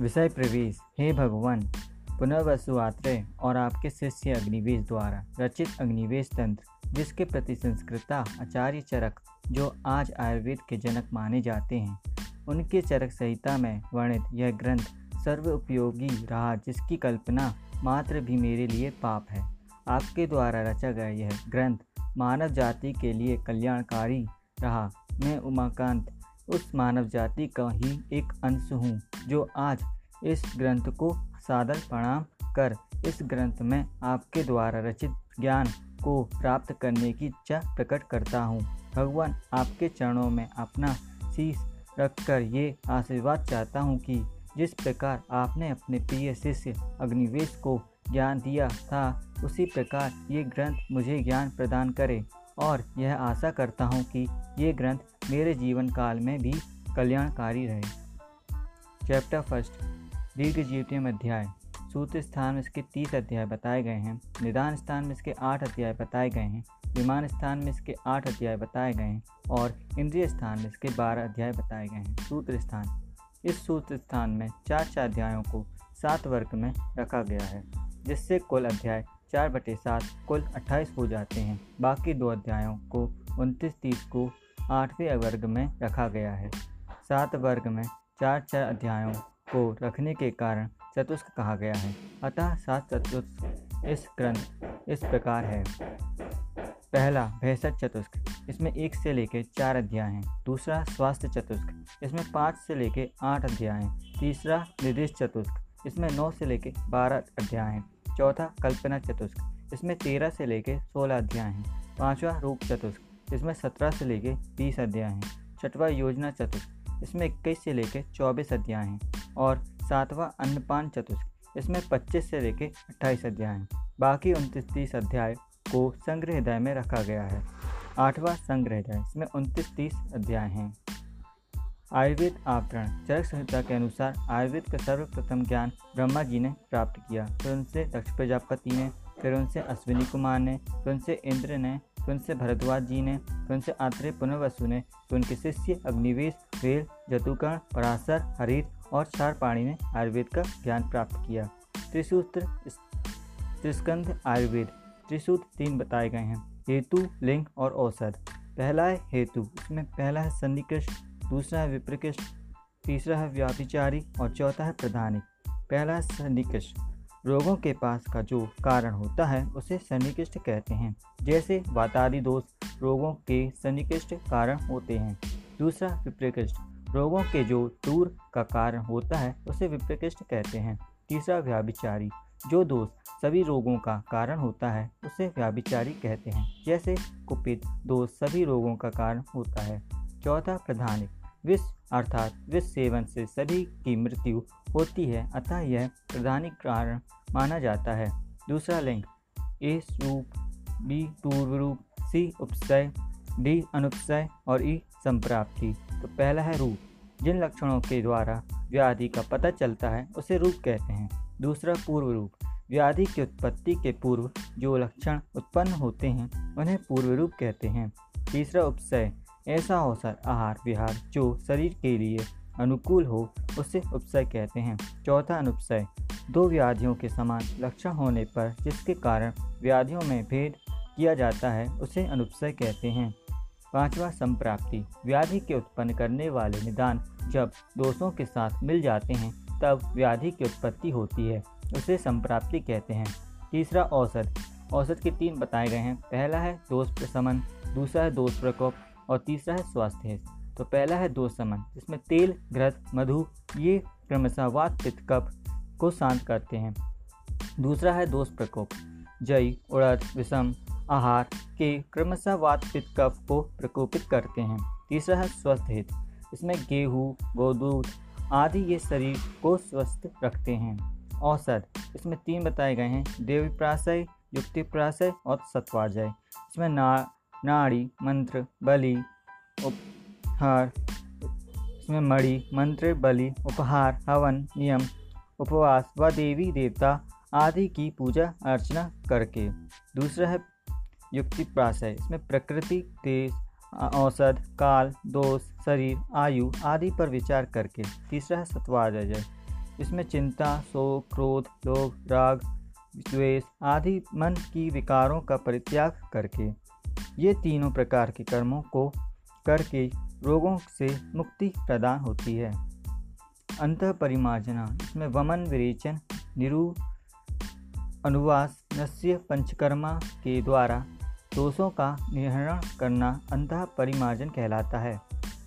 विषय प्रवेश, हे भगवान, पुनर्वसु आत्रेय और आपके शिष्य अग्निवेश द्वारा रचित अग्निवेश तंत्र, जिसके प्रति संस्कृता आचार्य चरक, जो आज आयुर्वेद के जनक माने जाते हैं। उनके चरक संहिता में वर्णित यह ग्रंथ सर्व उपयोगी रहा, जिसकी कल्पना मात्र भी मेरे लिए पाप है। आपके द्वारा रचा गया यह ग्रंथ मानव जाति के लिए कल्याणकारी रहा। मैं उमाकांत उस मानव जाति का ही एक अंश हूँ, जो आज इस ग्रंथ को सादर प्रणाम कर, इस ग्रंथ में आपके द्वारा रचित ज्ञान को प्राप्त करने की इच्छा प्रकट करता हूँ। भगवान आपके चरणों में अपना शीश रखकर ये आशीर्वाद चाहता हूँ कि जिस प्रकार आपने अपने प्रिय शिष्य अग्निवेश को ज्ञान दिया था, उसी प्रकार ये ग्रंथ मुझे ज्ञान प्रदान करे। और यह आशा करता हूँ कि ये ग्रंथ मेरे जीवन काल में भी कल्याणकारी रहे। चैप्टर फ़र्स्ट दीर्घ जीवतीय अध्याय। सूत्र स्थान में इसके तीस अध्याय बताए गए हैं। निदान स्थान में इसके आठ अध्याय बताए गए हैं। विमान स्थान में इसके आठ अध्याय बताए गए हैं और इंद्रिय स्थान में इसके बारह अध्याय बताए गए हैं। सूत्र स्थान। इस सूत्र स्थान में चार चार अध्यायों को सात वर्ग में रखा गया है, जिससे कुल अध्याय चार बटे सात कुल अट्ठाईस हो जाते हैं। बाकी दो अध्यायों को उनतीस तीस को आठवें वर्ग में रखा गया है। सात वर्ग में चार चार अध्यायों को रखने के कारण चतुष्क कहा गया है। अतः सात चतुष्क इस ग्रंथ, इस प्रकार है। पहला भैसठ चतुष्क। इसमें एक से लेकर चार अध्याय हैं। दूसरा, स्वास्थ्य चतुष्क। इसमें पाँच से लेकर आठ अध्याय हैं। तीसरा निर्देश चतुष्क। इसमें नौ से लेकर बारह अध्याय हैं। चौथा कल्पना चतुष्क इसमें तेरह से लेकर सोलह अध्याय हैं। पाँचवा रूप चतुष्क इसमें सत्रह से लेकर बीस अध्याय हैं। छठवा योजना चतुष्क इसमें इक्कीस से लेकर चौबीस अध्याय हैं। और सातवां अन्नपान चतुष्क इसमें पच्चीस से लेकर अट्ठाईस अध्याय हैं। बाकी उनतीस तीस अध्याय को संग्रह में रखा गया है। आठवां संग्रह हृदय इसमें उनतीस तीस अध्याय हैं। आयुर्वेद आवरण, चरक संहिता के अनुसार आयुर्वेद का सर्वप्रथम ज्ञान ब्रह्मा जी ने प्राप्त किया। फिर उनसे दक्ष प्रजापति ने, फिर उनसे अश्विनी कुमार ने, फिर उनसे इंद्र ने, फिर उनसे भरद्वाज जी ने, फिर उनसे आत्रेय पुनर्वसु ने, फिर उनके शिष्य अग्निवेश वेल जतुकर्ण पराशर, हरित और पाणी ने आयुर्वेद का ज्ञान प्राप्त किया। त्रिसूत्र त्रिस्कंध आयुर्वेद, त्रिसूत्र तीन बताए गए हैं। हेतु, लिंग और औषध पहला है हेतु, इसमें पहला है सन्निकृष्ट दूसरा है विप्रकृष्ट, तीसरा है व्यापिचारी और चौथा है प्रधानिक पहला सन्निकृष्ट। रोगों के पास का जो कारण होता है, उसे सन्निकृष्ट कहते हैं। जैसे वातादि दोष, रोगों के सन्निकृष्ट कारण होते हैं। दूसरा, विप्रकृष्ट। रोगों के जो दूर का कारण होता है, उसे विप्रकृष्ट कहते हैं। तीसरा, व्याभिचारी। जो दोष सभी रोगों का कारण होता है, उसे व्याभिचारी कहते हैं। जैसे कुपित दोष सभी रोगों का कारण होता है। चौथा प्रधानिक विष, अर्थात विष सेवन से सभी की मृत्यु होती है, अतः यह प्रधानिक कारण माना जाता है। दूसरा लिंग, ए रूप, बी पूर्व रूप, सी उपसय, डी अनुपसय और ई संप्राप्ति। तो पहला है रूप। जिन लक्षणों के द्वारा व्याधि का पता चलता है, उसे रूप कहते हैं। दूसरा, पूर्व रूप। व्याधि की उत्पत्ति के पूर्व जो लक्षण उत्पन्न होते हैं, उन्हें पूर्व रूप कहते हैं। तीसरा, उपसय। ऐसा अवसर आहार विहार जो शरीर के लिए अनुकूल हो, उसे उपसय कहते हैं। चौथा अनुपसय, दो व्याधियों के समान लक्षण होने पर जिसके कारण व्याधियों में भेद किया जाता है, उसे अनुपसय कहते हैं। पांचवा संप्राप्ति, व्याधि के उत्पन्न करने वाले निदान जब दोषों के साथ मिल जाते हैं, तब व्याधि की उत्पत्ति होती है, उसे संप्राप्ति कहते हैं। तीसरा औसत औसत के तीन बताए गए हैं। पहला है दोष प्रशमन, दूसरा है दोष प्रकोप और तीसरा है स्वास्थ्य तो पहला है दो समन, जिसमें तेल घृत मधु, ये क्रमशः वात पित्त कप को शांत करते हैं। दूसरा है दोष प्रकोप जय उड़द, विषम, आहार के क्रमशः वात पित्त कफ को प्रकोपित करते हैं। तीसरा है स्वस्थ हित इसमें गेहूँ, गोदूध आदि ये शरीर को स्वस्थ रखते हैं। औसत, इसमें तीन बताए गए हैं देवी प्राशय युक्ति प्राशय और सत्वाजय इसमें ना नाड़ी, मंत्र, बलि उपहार इसमें मणि, मंत्र, बलि, उपहार, हवन, नियम, उपवास व देवी, देवता आदि की पूजा अर्चना करके। दूसरा है युक्ति प्राशय इसमें प्रकृति, देश औसत, काल, दोष, शरीर, आयु आदि पर विचार करके। तीसरा है सत्वाजय इसमें चिंता, शोक, क्रोध, लोभ, राग, द्वेष आदि मन की विकारों का परित्याग करके। ये तीनों प्रकार के कर्मों को करके रोगों से मुक्ति प्रदान होती है। अंत परिमार्जना इसमें वमन, विरेचन, निरू, अनुवास नस्य पंचकर्मा के द्वारा दोषों का निर्हरण करना अंत परिमार्जन कहलाता है।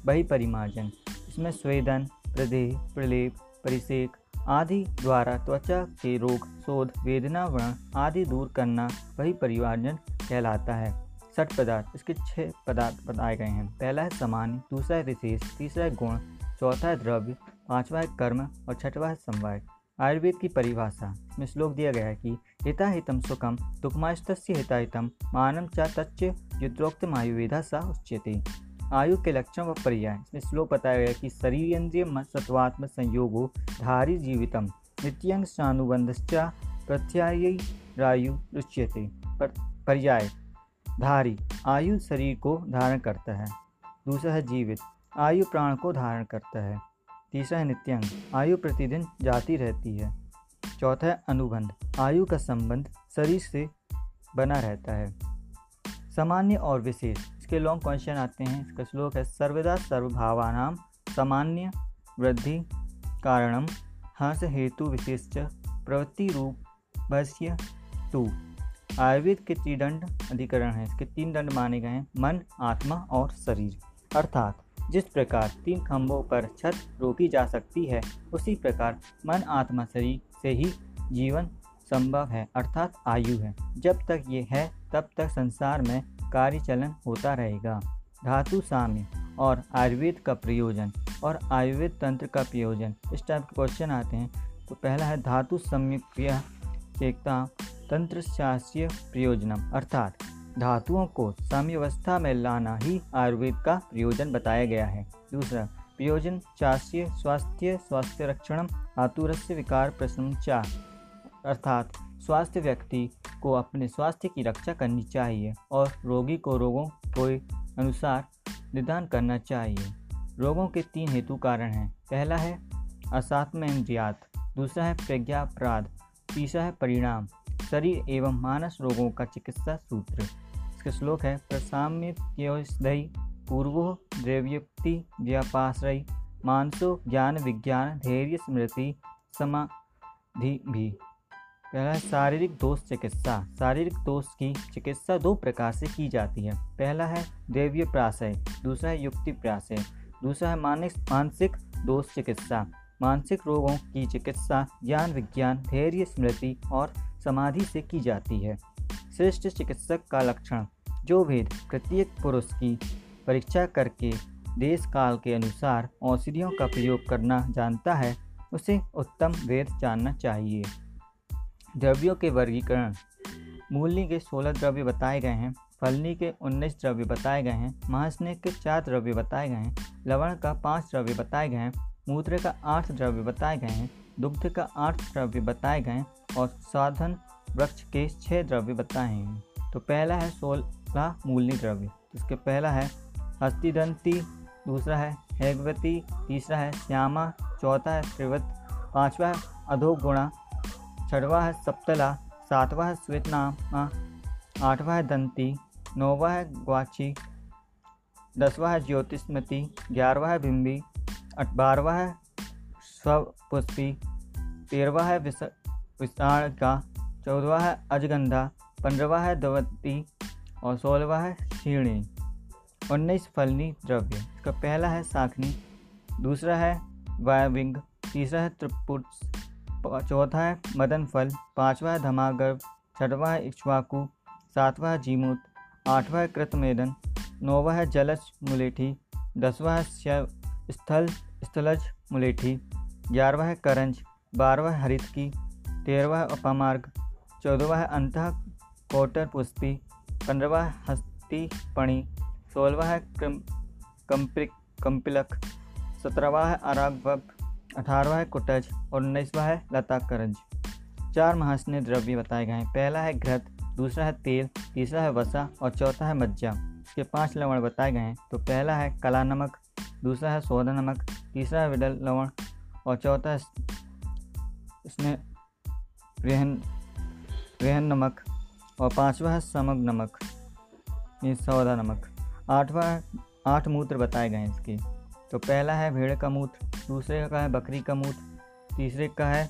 वही परिमार्जन इसमें स्वेदन, प्रदेह, प्रलेप, परिसेक आदि द्वारा त्वचा के रोग, शोध, वेदना, वर्ण आदि दूर करना वही परिमार्जन कहलाता है। सठ पदार्थ इसके छह पदार्थ बताए गए हैं। पहला है सामान्य दूसरा है विशेष तीसरा है गुण चौथा है द्रव्य पांचवा है कर्म और छठवा है समवाय। आयुर्वेद की परिभाषा में श्लोक दिया गया है कि हिता हितम सुखम दुखमास्त हिताहितम मानम च तच्च युद्रोक्तम आयुर्वेदा सा उच्यते। आयु के लक्षण व पर्याय। इसमें श्लोक बताया गया कि शरीरेन्द्रिय सत्वात्म संयोगो धारी जीवितम नित्यंग सानुबंधश्च प्रत्यायु रुच्यते पर, पर्याय। धारी, आयु शरीर को धारण करता है। दूसरा है जीवित, आयु प्राण को धारण करता है। तीसरा है नित्यंग, आयु प्रतिदिन जाती रहती है। चौथा है अनुबंध, आयु का संबंध शरीर से बना रहता है। सामान्य और विशेष, इसके लॉन्ग क्वेश्चन आते हैं। इसका श्लोक है, सर्वदा सर्वभावानाम सामान्य वृद्धि कारणम हर्ष हेतु विशेष प्रवृत्ति रूप भस्य टू आयुर्वेद के त्रिदंड अधिकरण हैं। इसके तीन दंड माने गए हैं, मन, आत्मा और शरीर। अर्थात, जिस प्रकार तीन खंभों पर छत रोकी जा सकती है, उसी प्रकार मन, आत्मा, शरीर से ही जीवन संभव है, अर्थात आयु है। जब तक ये है, तब तक संसार में कार्य चलन होता रहेगा। धातु साम्य और आयुर्वेद का प्रयोजन और आयुर्वेद तंत्र का प्रयोजन। इस टाइप के क्वेश्चन आते हैं। तो पहला है, धातु सम्यक्रिया चेकता तंत्र शास्त्रीय प्रयोजनम, अर्थात धातुओं को साम्यवस्था में लाना ही आयुर्वेद का प्रयोजन बताया गया है। दूसरा, प्रयोजन शास्त्रीय स्वास्थ्य स्वास्थ्य रक्षण आतुरस्य विकार प्रशंसा अर्थात स्वास्थ्य व्यक्ति को अपने स्वास्थ्य की रक्षा करनी चाहिए और रोगी को रोगों के अनुसार निदान करना चाहिए। रोगों के तीन हेतु कारण हैं। पहला है असात्म इंद्रियात, दूसरा है प्रज्ञापराध, तीसरा है परिणाम। शरीर एवं मानस रोगों का चिकित्सा सूत्र। इसका श्लोक है प्रसाम्य पूर्वो द्रव्युक्ति व्यापाश्रय मानसो ज्ञान विज्ञान धैर्य स्मृति समाधि भी पहला शारीरिक दोष चिकित्सा। शारीरिक दोष की चिकित्सा दो प्रकार से की जाती है। पहला है दैव्य प्राशय दूसरा है युक्ति प्राशय दूसरा है मानसिक मानसिक दोष चिकित्सा। मानसिक रोगों की चिकित्सा ज्ञान विज्ञान धैर्य स्मृति और समाधि से की जाती है। श्रेष्ठ चिकित्सक का लक्षण, जो भेद प्रत्येक पुरुष की परीक्षा करके देश काल के अनुसार औषधियों का प्रयोग करना जानता है, उसे उत्तम वेद जानना चाहिए। द्रव्यों के वर्गीकरण। मूलनी के सोलह द्रव्य बताए गए हैं, फलनी के उन्नीस द्रव्य बताए गए हैं, महास्नेह के चार द्रव्य बताए गए हैं, लवण का पाँच द्रव्य बताए गए हैं, मूत्र का आठ द्रव्य बताए गए हैं, दुग्ध का आठ द्रव्य बताए गए हैं और साधन वृक्ष के छह द्रव्य बताए। हैं तो पहला है सोलह मूलनी द्रव्य। इसके पहला है हस्तिदंती, दूसरा है हेगवती, तीसरा है श्यामा, चौथा है त्रिवत, पांचवा है अधोगुणा, छठवा है सप्तला, सातवा है श्वेतनामा, आठवा है दंती, नौवा है ग्वाची, दसवा है ज्योतिषमती ग्यारहवा है बिंबी, बारहवा है स्वपुष्पी तेरहवा है विशाण का चौदवा है अजगंधा, पंद्रवा है दवती और सोलहवा है शीणी उन्नीस फलनी द्रव्य। इसका पहला है साखनी, दूसरा है वायविंग, तीसरा है त्रिपुट चौथा है मदन फल, पाँचवा है धमागर्भ छठवा है इक्ष्वाकु, सातवा है जीमूत, आठवा है कृतमेदन, नौवा है जलज मुलेठी, दसवा है स्थल स्थलज मुलेठी, ग्यारहवा है करंज, बारहवा है हरितकी तेरहवा अपमार्ग, चौदहवा है अंत कोटर पुष्पी, पंद्रहवा हस्तिपणि सोलहवा है कंपिक कंपिलक, सत्रहवा है अरागवक, अठारहवा है कुटज और उन्नीसवा है लता करंज चार महासने द्रव्य बताए गए हैं। पहला है घृत, दूसरा है तेल, तीसरा है वसा और चौथा है मज्जा। इसके पाँच लवण बताए गए हैं। तो पहला है कला नमक, दूसरा है सोदा नमक, तीसरा है विडल लवण और चौथा है उसने रेहन रेहन नमक और पांचवा है समग नमक। ये सौदा नमक। आठवां, आठ मूत्र बताए गए हैं इसके। तो पहला है भेड़ का मूत्र, दूसरे का है बकरी का मूत्र, तीसरे का है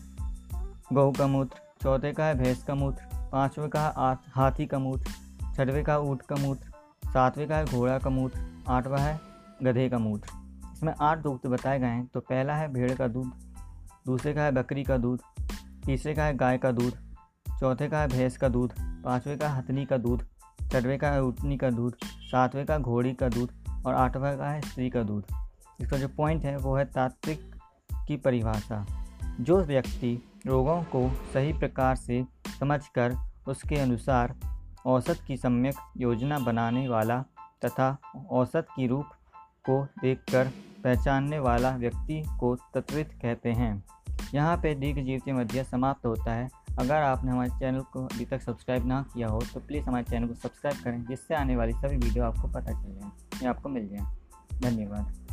गऊ का मूत्र, चौथे का है भैंस का मूत्र, पाँचवें का है हाथी का मूत्र, छठवें का ऊँट का मूत्र, सातवें का है घोड़ा का मूत्र, आठवां है गधे का मूत्र। इसमें आठ दूध बताए गए हैं। तो पहला है भेड़ का दूध, दूसरे का है बकरी का दूध तीसरे का है गाय का दूध, चौथे का है भैंस का दूध, पाँचवें का हथनी का दूध, छठवें का है उठनी का दूध, सातवें का घोड़ी का दूध और आठवें का है स्त्री का दूध। इसका जो पॉइंट है वो है तात्विक की परिभाषा। जो व्यक्ति रोगों को सही प्रकार से समझकर उसके अनुसार औसत की सम्यक योजना बनाने वाला तथा औसत की रूप को देखकर पहचानने वाला व्यक्ति को तत्वित कहते हैं। यहाँ पे दीर्घ जीव के मध्य समाप्त होता है। अगर आपने हमारे चैनल को अभी तक सब्सक्राइब ना किया हो तो प्लीज़ हमारे चैनल को सब्सक्राइब करें, जिससे आने वाली सभी वीडियो आपको पता चल जाए। या आपको मिल जाए। धन्यवाद।